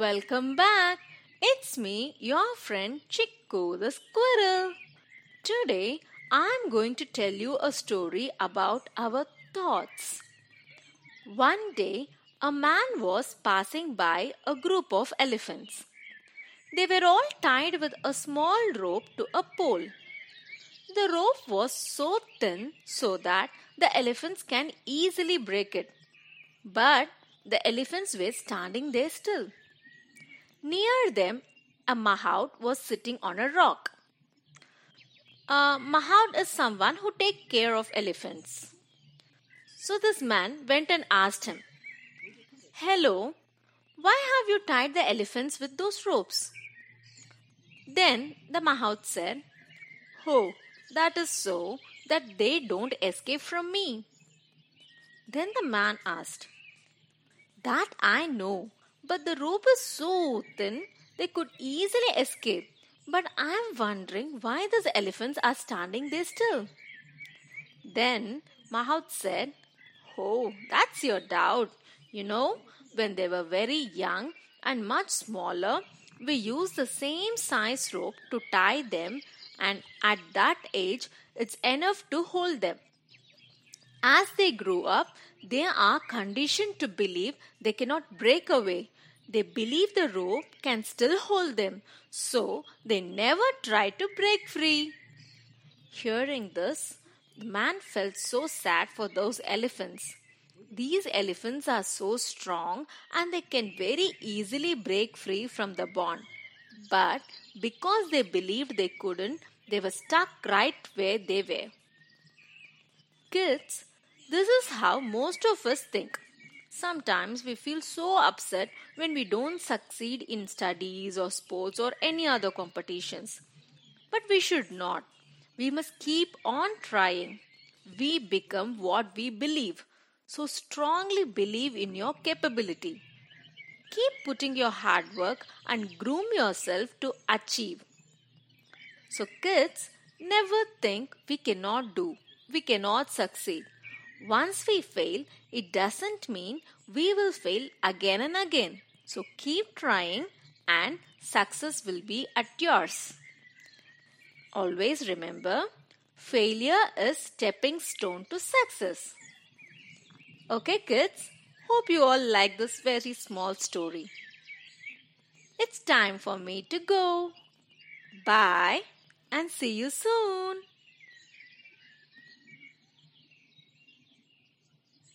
Welcome back. It's me, your friend Chico the squirrel. Today, I'm going to tell you a story about our thoughts. One day, a man was passing by a group of elephants. They were all tied with a small rope to a pole. The rope was so thin so that the elephants can easily break it. But the elephants were standing there still. Near them, a mahout was sitting on a rock. A mahout is someone who takes care of elephants. So this man went and asked him, Hello, why have you tied the elephants with those ropes? Then the mahout said, Oh, that is so that they don't escape from me. Then the man asked, That I know, but the rope is so thin they could easily escape. But I am wondering why these elephants are standing there still. Then Mahout said, Oh, that's your doubt. You know, when they were very young and much smaller, we used the same size rope to tie them, and at that age, it's enough to hold them. As they grow up, they are conditioned to believe they cannot break away. They believe the rope can still hold them, so they never try to break free. Hearing this, the man felt so sad for those elephants. These elephants are so strong and they can very easily break free from the bond. But because they believed they couldn't, they were stuck right where they were. Kids, this is how most of us think. Sometimes we feel so upset when we don't succeed in studies or sports or any other competitions. But we should not. We must keep on trying. We become what we believe. So strongly believe in your capability. Keep putting your hard work and groom yourself to achieve. So, kids, never think we cannot do, we cannot succeed. Once we fail, it doesn't mean we will fail again and again. So keep trying and success will be at yours. Always remember, failure is stepping stone to success. Okay kids, hope you all like this very small story. It's time for me to go. Bye and see you soon.